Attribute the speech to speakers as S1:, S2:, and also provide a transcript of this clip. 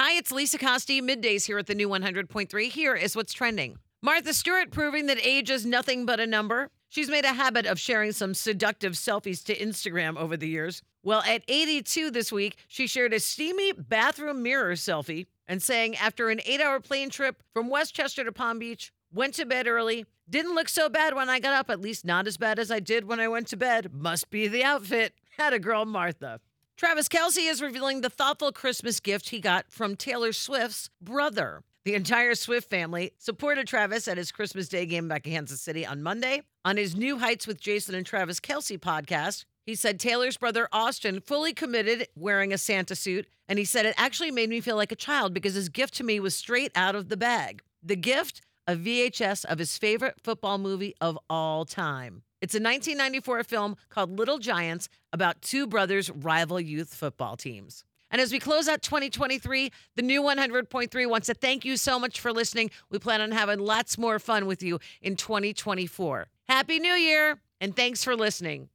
S1: Hi, it's Lisa Costi, middays here at the new 100.3. Here is what's trending. Martha Stewart proving that age is nothing but a number. She's made a habit of sharing some seductive selfies to Instagram over the years. Well, at 82 this week, she shared a steamy bathroom mirror selfie and saying after an eight hour plane trip from Westchester to Palm Beach, went to bed early, didn't look so bad when I got up, at least not as bad as I did when I went to bed. Must be the outfit. Had a girl, Martha. Travis Kelce is revealing the thoughtful Christmas gift he got from Taylor Swift's brother. The entire Swift family supported Travis at his Christmas Day game back in Kansas City on Monday. On his New Heights with Jason and Travis Kelce podcast, he said Taylor's brother Austin fully committed wearing a Santa suit, and he said it actually made me feel like a child because his gift to me was straight out of the bag. The gift, a VHS of his favorite football movie of all time. It's a 1994 film called Little Giants about two brothers' rival youth football teams. And as we close out 2023, the new 100.3 wants to thank you so much for listening. We plan on having lots more fun with you in 2024. Happy New Year, and thanks for listening.